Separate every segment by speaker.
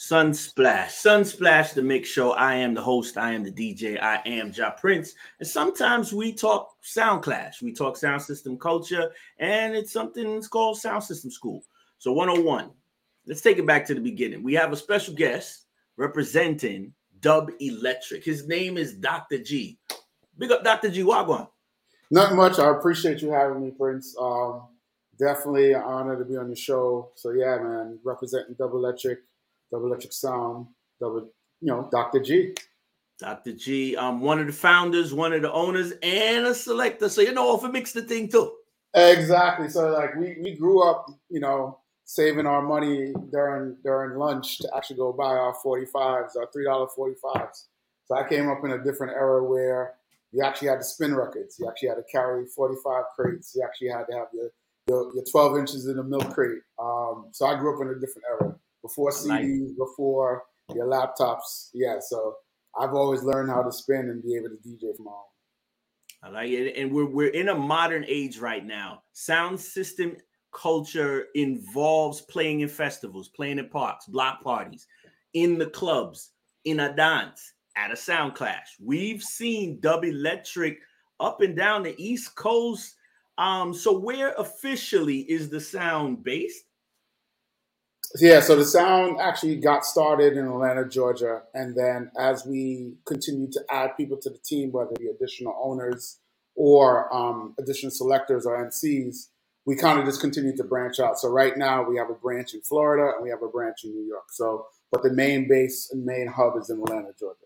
Speaker 1: Sunsplash, Sunsplash, the mix show. I am the host. I am the DJ. I am Ja Prince. And sometimes we talk sound clash. We talk sound system culture, and it's something that's called sound system school. So 101. Let's take it back to the beginning. We have a special guest representing Dub Electric. His name is Dr. G. Big up Dr. G. Wagwan.
Speaker 2: Not much. I appreciate you having me, Prince. Um, definitely an honor to be on the show. So yeah, man, representing Dub Electric Double Electric Sound, Double, you know, Dr. G.
Speaker 1: Dr. G, um, one of the founders, one of the owners, and a selector. So you know, if it mix the thing too.
Speaker 2: Exactly. So like we we grew up, you know, saving our money during during lunch to actually go buy our 45s, our three dollar 45s. So I came up in a different era where you actually had to spin records. You actually had to carry 45 crates. You actually had to have your your, your 12 inches in a milk crate. Um, so I grew up in a different era before CDs, like before your laptops. Yeah, so I've always learned how to spin and be able to DJ from home.
Speaker 1: I like it. And we're we're in a modern age right now. Sound system culture involves playing in festivals, playing in parks, block parties, in the clubs, in a dance, at a sound clash. We've seen Dub Electric up and down the East Coast. Um, so where officially is the sound based?
Speaker 2: Yeah, so the sound actually got started in Atlanta, Georgia, and then as we continued to add people to the team, whether it be additional owners or um, additional selectors or MCs, we kind of just continued to branch out. So right now we have a branch in Florida and we have a branch in New York. So, but the main base and main hub is in Atlanta, Georgia.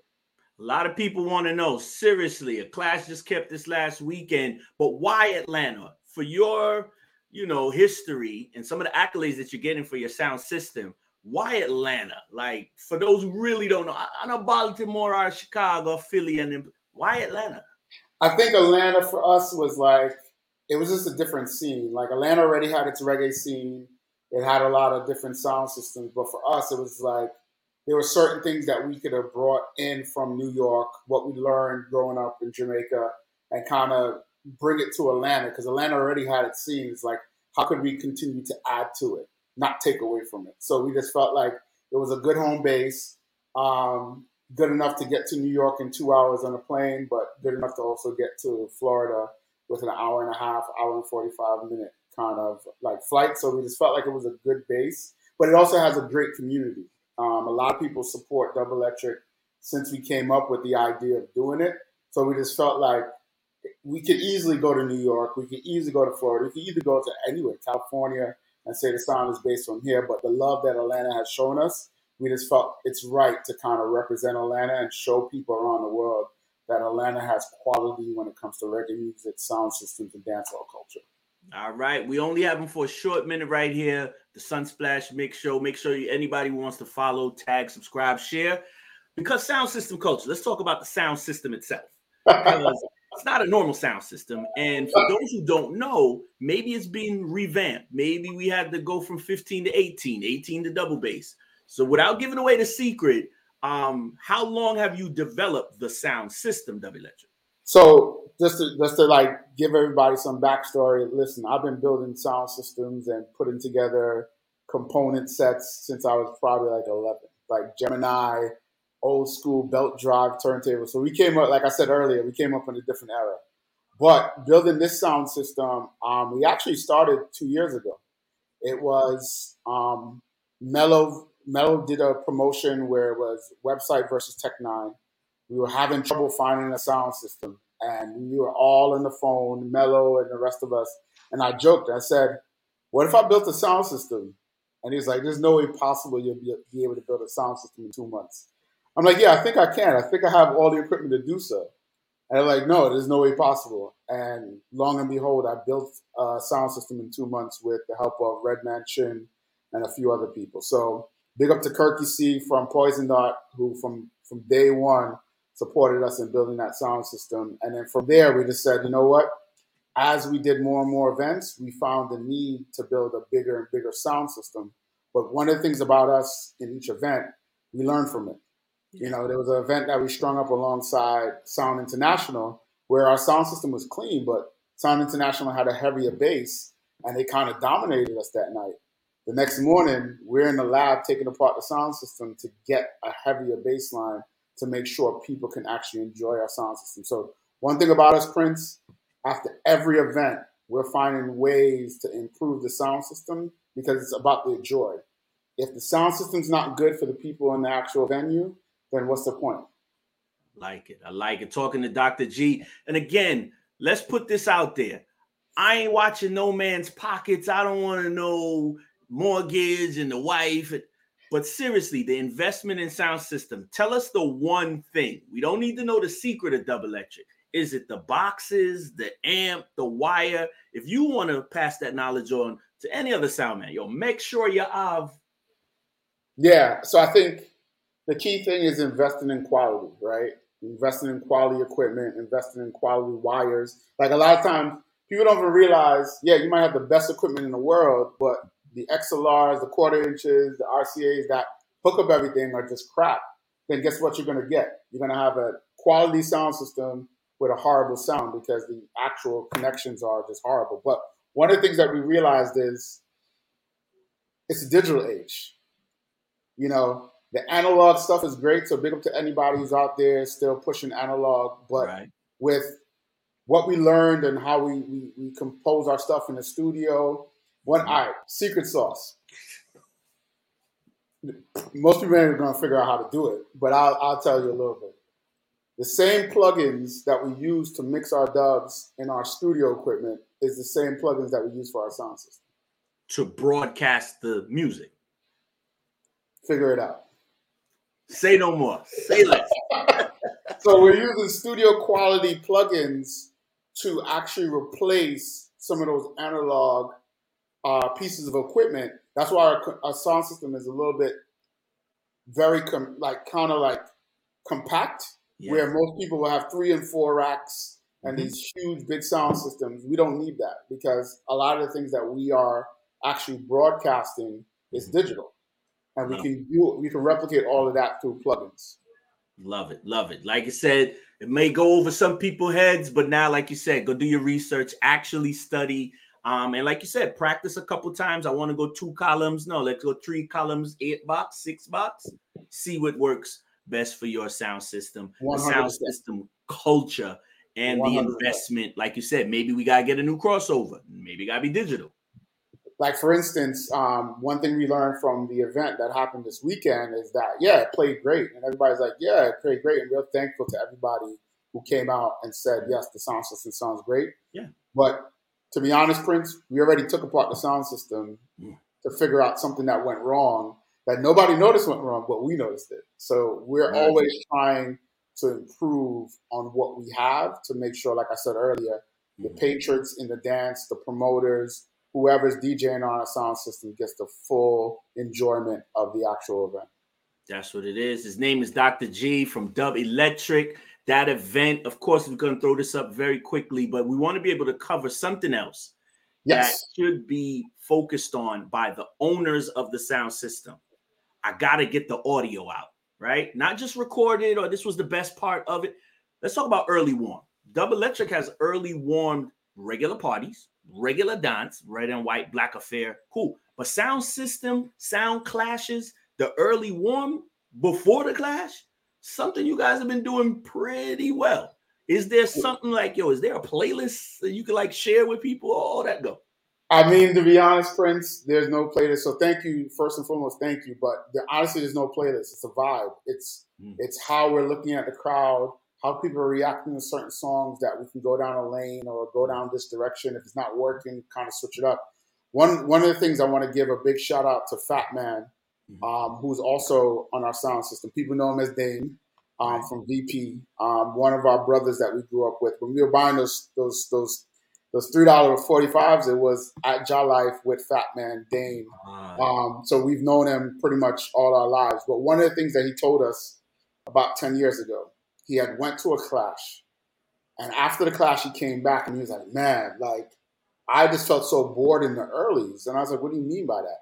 Speaker 1: A lot of people want to know seriously. A class just kept this last weekend, but why Atlanta? For your you know, history and some of the accolades that you're getting for your sound system, why Atlanta? Like, for those who really don't know, I know Baltimore or Chicago, Philly, and why Atlanta?
Speaker 2: I think Atlanta for us was like, it was just a different scene. Like, Atlanta already had its reggae scene, it had a lot of different sound systems, but for us, it was like, there were certain things that we could have brought in from New York, what we learned growing up in Jamaica, and kind of bring it to Atlanta because Atlanta already had its scenes. Like, how could we continue to add to it, not take away from it? So we just felt like it was a good home base, um, good enough to get to New York in two hours on a plane, but good enough to also get to Florida with an hour and a half, hour and 45 minute kind of like flight. So we just felt like it was a good base, but it also has a great community. Um, a lot of people support Double Electric since we came up with the idea of doing it. So we just felt like we could easily go to New York. We could easily go to Florida. We could either go to anywhere, California, and say the sound is based on here. But the love that Atlanta has shown us, we just felt it's right to kind of represent Atlanta and show people around the world that Atlanta has quality when it comes to reggae music, sound systems, and dancehall culture.
Speaker 1: All right, we only have them for a short minute right here. The Sunsplash Mix Show. Make sure you, anybody wants to follow, tag, subscribe, share. Because sound system culture. Let's talk about the sound system itself. Because it's not a normal sound system. And for those who don't know, maybe it's been revamped. Maybe we had to go from 15 to 18, 18 to double bass. So without giving away the secret, um, how long have you developed the sound system, Dub Electric?
Speaker 2: So just to just to like give everybody some backstory, listen, I've been building sound systems and putting together component sets since I was probably like 11, like Gemini, old school belt drive turntable. So we came up, like I said earlier, we came up in a different era. But building this sound system, um, we actually started two years ago. It was um, Mello. Mello did a promotion where it was website versus Tech N9ne. We were having trouble finding a sound system, and we were all on the phone, Mello and the rest of us. And I joked. I said, "What if I built a sound system?" And he's like, "There's no way possible you'll be, be able to build a sound system in two months." I'm like, yeah, I think I can. I think I have all the equipment to do so. And they're like, no, there's no way possible. And long and behold, I built a sound system in two months with the help of Redman Chin and a few other people. So big up to Kirky C from Poison Dot, who from, from day one supported us in building that sound system. And then from there, we just said, you know what? As we did more and more events, we found the need to build a bigger and bigger sound system. But one of the things about us in each event, we learn from it. You know, there was an event that we strung up alongside Sound International where our sound system was clean, but Sound International had a heavier bass and they kind of dominated us that night. The next morning, we're in the lab taking apart the sound system to get a heavier bass line to make sure people can actually enjoy our sound system. So one thing about us, Prince, after every event, we're finding ways to improve the sound system because it's about the joy. If the sound system's not good for the people in the actual venue, then what's the point?
Speaker 1: Like it. I like it. Talking to Dr. G. And again, let's put this out there. I ain't watching no man's pockets. I don't want to know mortgage and the wife. But seriously, the investment in sound system. Tell us the one thing. We don't need to know the secret of double electric. Is it the boxes, the amp, the wire? If you want to pass that knowledge on to any other sound man, yo, make sure you have.
Speaker 2: Yeah. So I think the key thing is investing in quality, right? Investing in quality equipment, investing in quality wires. Like a lot of times, people don't even realize, yeah, you might have the best equipment in the world, but the XLRs, the quarter inches, the RCAs that hook up everything are just crap. Then guess what you're going to get? You're going to have a quality sound system with a horrible sound because the actual connections are just horrible. But one of the things that we realized is it's a digital age. You know, the analog stuff is great. So big up to anybody who's out there still pushing analog. But right. with what we learned and how we, we, we compose our stuff in the studio. One, mm-hmm. all right, secret sauce. Most people ain't gonna figure out how to do it, but I'll, I'll tell you a little bit. The same plugins that we use to mix our dubs in our studio equipment is the same plugins that we use for our sound system.
Speaker 1: To broadcast the music.
Speaker 2: Figure it out.
Speaker 1: Say no more. Say less.
Speaker 2: so we're using studio quality plugins to actually replace some of those analog uh, pieces of equipment. That's why our, our, sound system is a little bit very com- like kind of like compact, yeah. where most people will have three and four racks and mm-hmm. these huge big sound systems. We don't need that because a lot of the things that we are actually broadcasting is mm-hmm. digital, and we can do we can replicate all of that through plugins.
Speaker 1: Love it, love it. Like I said, it may go over some people's heads, but now, like you said, go do your research, actually study. Um, and like you said, practice a couple times. I want to go two columns. No, let's go three columns, eight box, six box. See what works best for your sound system, 100%. the sound system culture, and 100%. the investment. Like you said, maybe we gotta get a new crossover. Maybe gotta be digital
Speaker 2: like for instance, um, one thing we learned from the event that happened this weekend is that yeah, it played great, and everybody's like, yeah, it played great, and we're thankful to everybody who came out and said yes, the sound system sounds great.
Speaker 1: Yeah,
Speaker 2: but to be honest, Prince, we already took apart the sound system yeah. to figure out something that went wrong that nobody noticed went wrong, but we noticed it. So we're right. always trying to improve on what we have to make sure, like I said earlier, the mm-hmm. patrons in the dance, the promoters, whoever's DJing on a sound system gets the full enjoyment of the actual event.
Speaker 1: That's what it is. His name is Dr. G from Dub Electric. That event, of course, we're going to throw this up very quickly, but we want to be able to cover something else yes. that should be focused on by the owners of the sound system. I got to get the audio out, right? Not just recorded or this was the best part of it. Let's talk about early warm. Dub Electric has early warmed regular parties, regular dance, red and white, black affair, cool. But sound system, sound clashes, the early warm before the clash, something you guys have been doing pretty well. Is there something like yo? Is there a playlist that you could like share with people? All that go.
Speaker 2: I mean, to be honest, Prince, there's no playlist. So thank you first and foremost. Thank you, but there, honestly, there's no playlist. It's a vibe. It's mm. it's how we're looking at the crowd how people are reacting to certain songs that we can go down a lane or go down this direction. If it's not working, kind of switch it up. One one of the things I want to give a big shout out to Fat Man, mm-hmm. um, who's also on our sound system. People know him as Dane um, from VP. Um, one of our brothers that we grew up with. When we were buying those those those those three dollar forty fives, it was at Jah Life with Fat Man Dane. Um, so we've known him pretty much all our lives. But one of the things that he told us about ten years ago he had went to a clash, and after the clash, he came back and he was like, "Man, like I just felt so bored in the earlys." And I was like, "What do you mean by that?"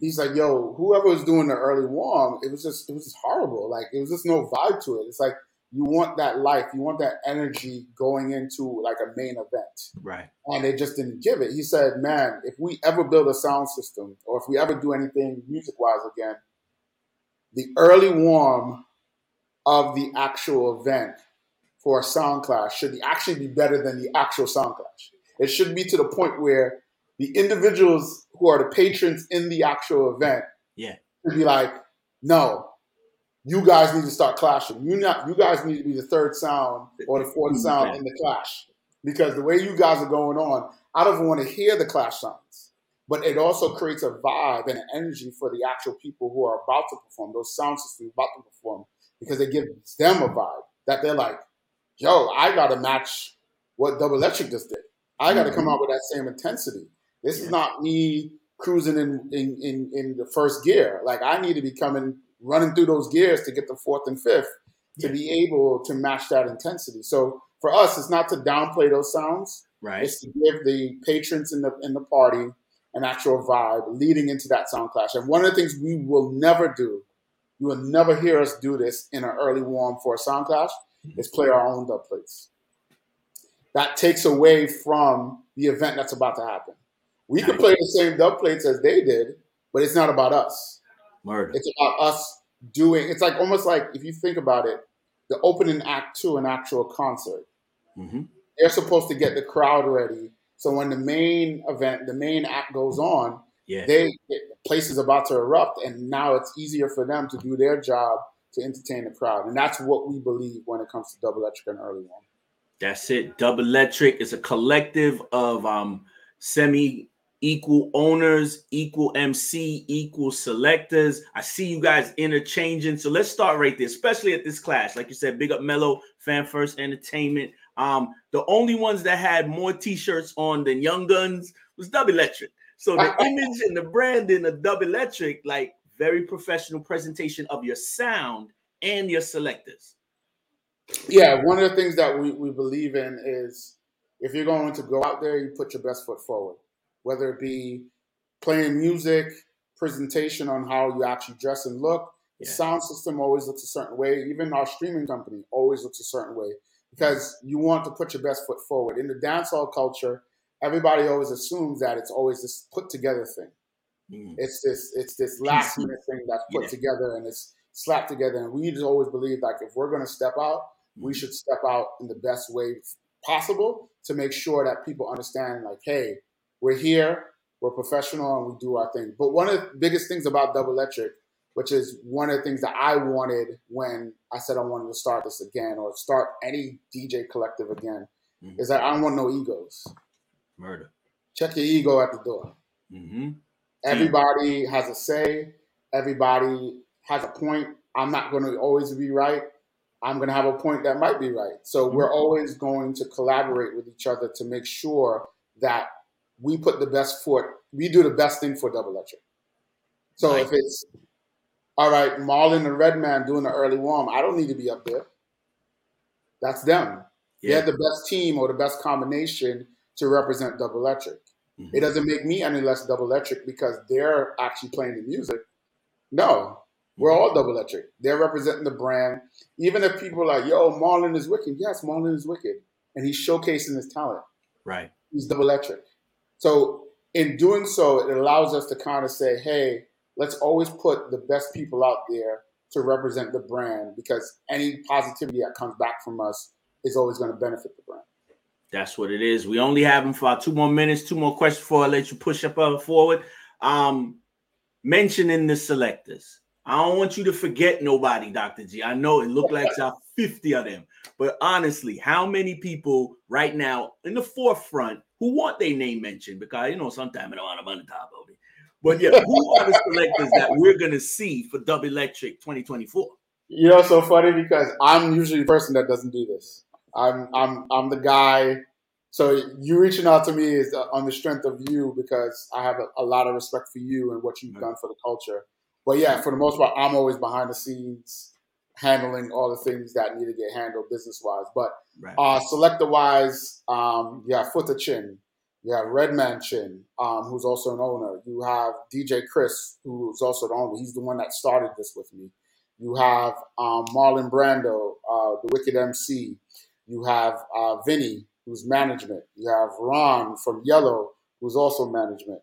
Speaker 2: He's like, "Yo, whoever was doing the early warm, it was just it was just horrible. Like it was just no vibe to it. It's like you want that life, you want that energy going into like a main event.
Speaker 1: Right.
Speaker 2: And they just didn't give it. He said, man, if we ever build a sound system or if we ever do anything music wise again, the early warm of the actual event for a sound clash should actually be better than the actual sound clash. It should be to the point where the individuals who are the patrons in the actual event
Speaker 1: yeah.
Speaker 2: should be like, no, you guys need to start clashing. You not you guys need to be the third sound or the fourth mm-hmm. sound in the clash. Because the way you guys are going on, I don't want to hear the clash sounds. But it also creates a vibe and an energy for the actual people who are about to perform, those sound systems about to perform, because it gives them a vibe that they're like, yo, I gotta match what Double Electric just did. I gotta come mm-hmm. out with that same intensity. This is not me cruising in, in, in, in the first gear. Like I need to be coming running through those gears to get the fourth and fifth to be able to match that intensity. So for us, it's not to downplay those sounds.
Speaker 1: Right.
Speaker 2: It's to give the patrons in the in the party an actual vibe leading into that sound clash. And one of the things we will never do, you will never hear us do this in an early warm for a sound clash, is play our own dub plates. That takes away from the event that's about to happen. We nice. can play the same dub plates as they did, but it's not about us.
Speaker 1: Word.
Speaker 2: It's about us doing. It's like almost like if you think about it, the opening act to an actual concert.
Speaker 1: Mm-hmm.
Speaker 2: They're supposed to get the crowd ready, so when the main event, the main act goes on,
Speaker 1: yeah.
Speaker 2: they the place is about to erupt, and now it's easier for them to do their job to entertain the crowd, and that's what we believe when it comes to double electric and early one.
Speaker 1: That's it. Double electric is a collective of um semi equal owners, equal MC, equal selectors. I see you guys interchanging. So let's start right there, especially at this clash. Like you said, big up Mello, Fan First Entertainment. Um, the only ones that had more t-shirts on than Young Guns was Dub Electric. So the image and the branding of Dub Electric, like very professional presentation of your sound and your selectors.
Speaker 2: Yeah, one of the things that we, we believe in is if you're going to go out there, you put your best foot forward whether it be playing music, presentation on how you actually dress and look. The yeah. sound system always looks a certain way. Even our streaming company always looks a certain way because you want to put your best foot forward. In the dancehall culture, everybody always assumes that it's always this put together thing. Mm. It's this it's this last minute thing that's put yeah. together and it's slapped together. And we just always believe like if we're going to step out, mm. we should step out in the best way possible to make sure that people understand like, hey, we're here, we're professional, and we do our thing. But one of the biggest things about Double Electric, which is one of the things that I wanted when I said I wanted to start this again or start any DJ collective again, mm-hmm. is that I don't want no egos.
Speaker 1: Murder.
Speaker 2: Check your ego at the door.
Speaker 1: Mm-hmm.
Speaker 2: Everybody has a say. Everybody has a point. I'm not going to always be right. I'm going to have a point that might be right. So mm-hmm. we're always going to collaborate with each other to make sure that we put the best foot, we do the best thing for Double Electric. So if it's all right, Marlon and Redman doing the early warm, I don't need to be up there. That's them. Yeah. They're the best team or the best combination to represent Double Electric. Mm-hmm. It doesn't make me any less Double Electric because they're actually playing the music. No, we're mm-hmm. all Double Electric. They're representing the brand. Even if people are like, yo, Marlon is wicked. Yes, Marlon is wicked. And he's showcasing his talent.
Speaker 1: Right.
Speaker 2: He's Double Electric. So in doing so, it allows us to kind of say, hey, let's always put the best people out there to represent the brand because any positivity that comes back from us is always going to benefit the brand.
Speaker 1: That's what it is. We only have them for two more minutes, two more questions before I let you push up uh, forward. Um, mentioning the selectors. I don't want you to forget nobody, Dr. G. I know it looked like there 50 of them, but honestly, how many people right now in the forefront who want their name mentioned because you know sometimes I don't want them on the top of it. But yeah, who are the selectors that we're gonna see for Dub Electric 2024?
Speaker 2: You know, so funny because I'm usually the person that doesn't do this. I'm I'm I'm the guy. So you reaching out to me is on the strength of you because I have a, a lot of respect for you and what you've done for the culture. But yeah, for the most part, I'm always behind the scenes handling all the things that need to get handled business wise. But right. uh, selector wise, um, you have Foota Chin, you have Redman Chin, um, who's also an owner. You have DJ Chris, who's also the owner. He's the one that started this with me. You have um, Marlon Brando, uh, the Wicked MC. You have uh, Vinny, who's management. You have Ron from Yellow, who's also management.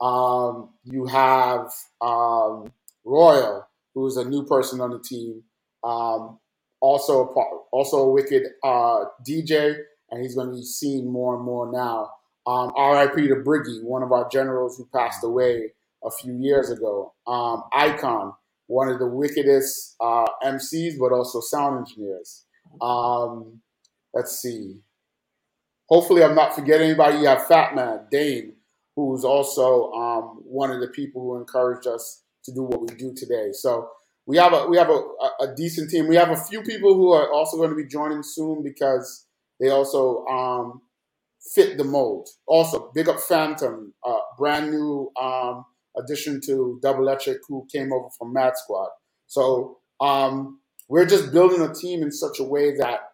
Speaker 2: Um, you have um, Royal, who's a new person on the team. Um, also, also a wicked uh, DJ, and he's going to be seen more and more now. Um, R.I.P. to Briggy, one of our generals who passed away a few years ago. Um, Icon, one of the wickedest uh, MCs, but also sound engineers. Um, let's see. Hopefully, I'm not forgetting anybody. You have Fat Man, Dane, who's also um, one of the people who encouraged us to do what we do today. So we have a we have a, a, decent team. We have a few people who are also going to be joining soon because they also um, fit the mold. Also, big up Phantom, uh, brand new um, addition to Double Electric, who came over from Mad Squad. So um, we're just building a team in such a way that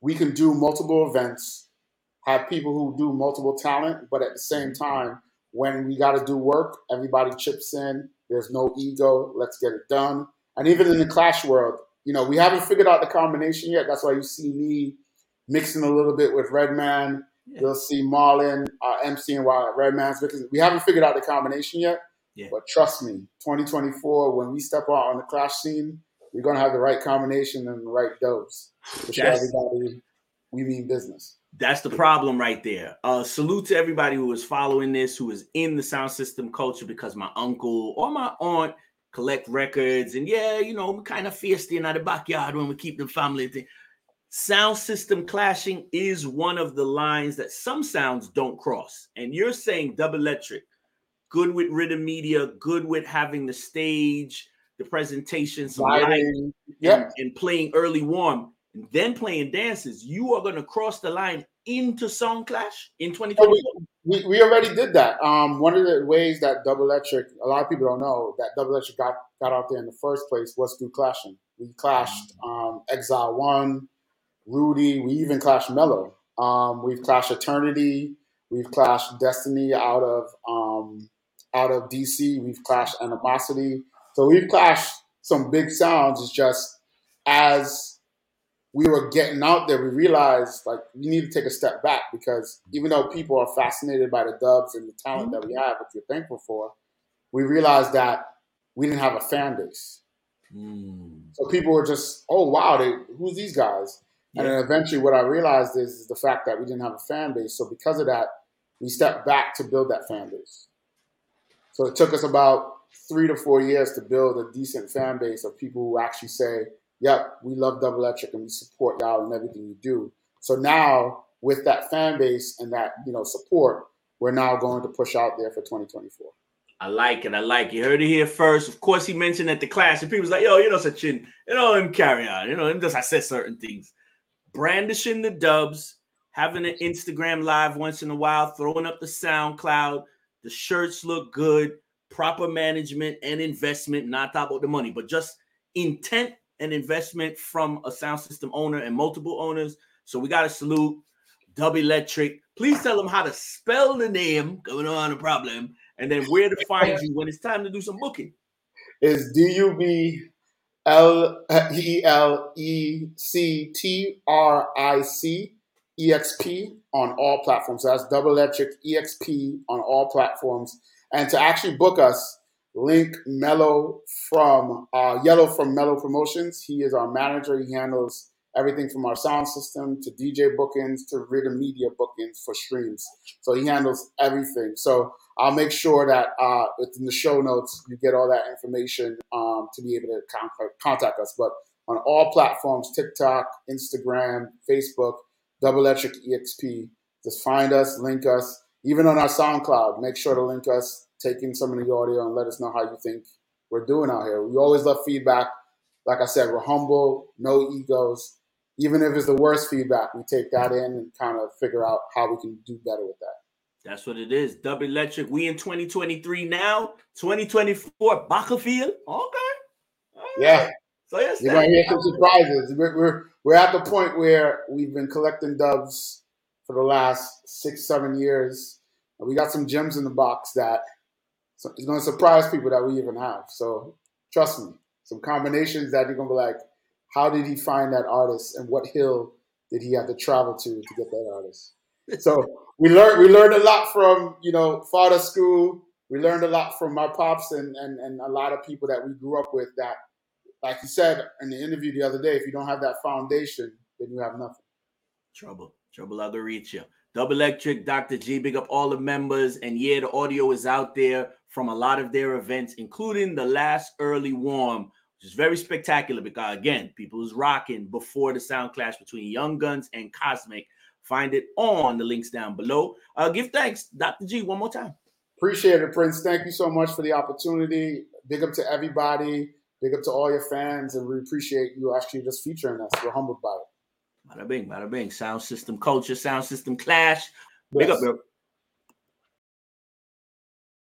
Speaker 2: we can do multiple events, have people who do multiple talent, but at the same time, when we got to do work, everybody chips in. There's no ego. Let's get it done. And even in the Clash world, you know, we haven't figured out the combination yet. That's why you see me mixing a little bit with Redman yeah. You'll see Marlon uh, emceeing while Redman's because we haven't figured out the combination yet. Yeah. But trust me, 2024, when we step out on the clash scene, we're gonna have the right combination and the right dose show everybody we mean business.
Speaker 1: That's the problem right there. Uh, salute to everybody who is following this, who is in the sound system culture, because my uncle or my aunt collect records, and yeah, you know, we kind of feisty in the backyard when we keep the family thing sound system clashing is one of the lines that some sounds don't cross. And you're saying double electric, good with rhythm media, good with having the stage, the presentation, some light, yep. and, and, playing early warm, and then playing dances. You are going to cross the line into sound clash in 2024.
Speaker 2: we, we, already did that. Um, one of the ways that double electric, a lot of people don't know that double electric got, got out there in the first place was through clashing. We clashed um, Exile One, Rudy. We even clashed Mello. Um, we've clashed Eternity. We've clashed Destiny out of um, out of DC. We've clashed Animosity. So we've clashed some big sounds. It's just as we were getting out there, we realized like we need to take a step back because even though people are fascinated by the dubs and the talent that we have, which we're thankful for, we realized that we didn't have a fan base. Mm. So people were just, oh wow, they, who's these guys? And then eventually, what I realized is, is the fact that we didn't have a fan base. So because of that, we stepped back to build that fan base. So it took us about three to four years to build a decent fan base of people who actually say, "Yep, we love Double Electric and we support y'all and everything you do." So now, with that fan base and that you know support, we're now going to push out there for 2024.
Speaker 1: I like it. I like it. You heard it here first. Of course, he mentioned at the class, and people was like, "Yo, you know, such you know, him carry on. You know, him just I said certain things." brandishing the dubs, having an Instagram live once in a while, throwing up the SoundCloud. The shirts look good, proper management and investment, not talk about the money, but just intent and investment from a sound system owner and multiple owners. So we got to salute Dub Electric. Please tell them how to spell the name, going on a problem, and then where to find you when it's time to do some booking.
Speaker 2: Is D U B L E L E C T R I C E X P on all platforms. That's Double Electric EXP on all platforms. And to actually book us, link Mello from uh, Yellow from Mello Promotions. He is our manager. He handles everything from our sound system to DJ bookings to rhythm media bookings for streams. So he handles everything. So I'll make sure that uh, in the show notes you get all that information um, to be able to con- contact us. But on all platforms TikTok, Instagram, Facebook, Double Electric EXP, just find us, link us. Even on our SoundCloud, make sure to link us, take in some of the audio, and let us know how you think we're doing out here. We always love feedback. Like I said, we're humble, no egos. Even if it's the worst feedback, we take that in and kind of figure out how we can do better with that.
Speaker 1: That's what it is. Double electric. We in 2023 now. 2024 Battlefield. Okay.
Speaker 2: Yeah. So yes, you're gonna hear some surprises. We're, we're we're at the point where we've been collecting dubs for the last six seven years. We got some gems in the box that it's going to surprise people that we even have. So trust me, some combinations that you're gonna be like, how did he find that artist and what hill did he have to travel to to get that artist? So we learned we learned a lot from you know Fada School. We learned a lot from my pops and, and and a lot of people that we grew up with. That, like you said in the interview the other day, if you don't have that foundation, then you have nothing.
Speaker 1: Trouble, trouble out to reach you. Dub Electric, Dr. G, big up all the members. And yeah, the audio is out there from a lot of their events, including the last early warm, which is very spectacular because, again, people was rocking before the sound clash between Young Guns and Cosmic. Find it on the links down below. Uh, give thanks, Dr. G, one more time.
Speaker 2: Appreciate it, Prince. Thank you so much for the opportunity. Big up to everybody. Big up to all your fans, and we appreciate you actually just featuring us. We're humbled by it.
Speaker 1: Bada bing, bada bing. Sound system culture, sound system clash. Big yes. up, bro.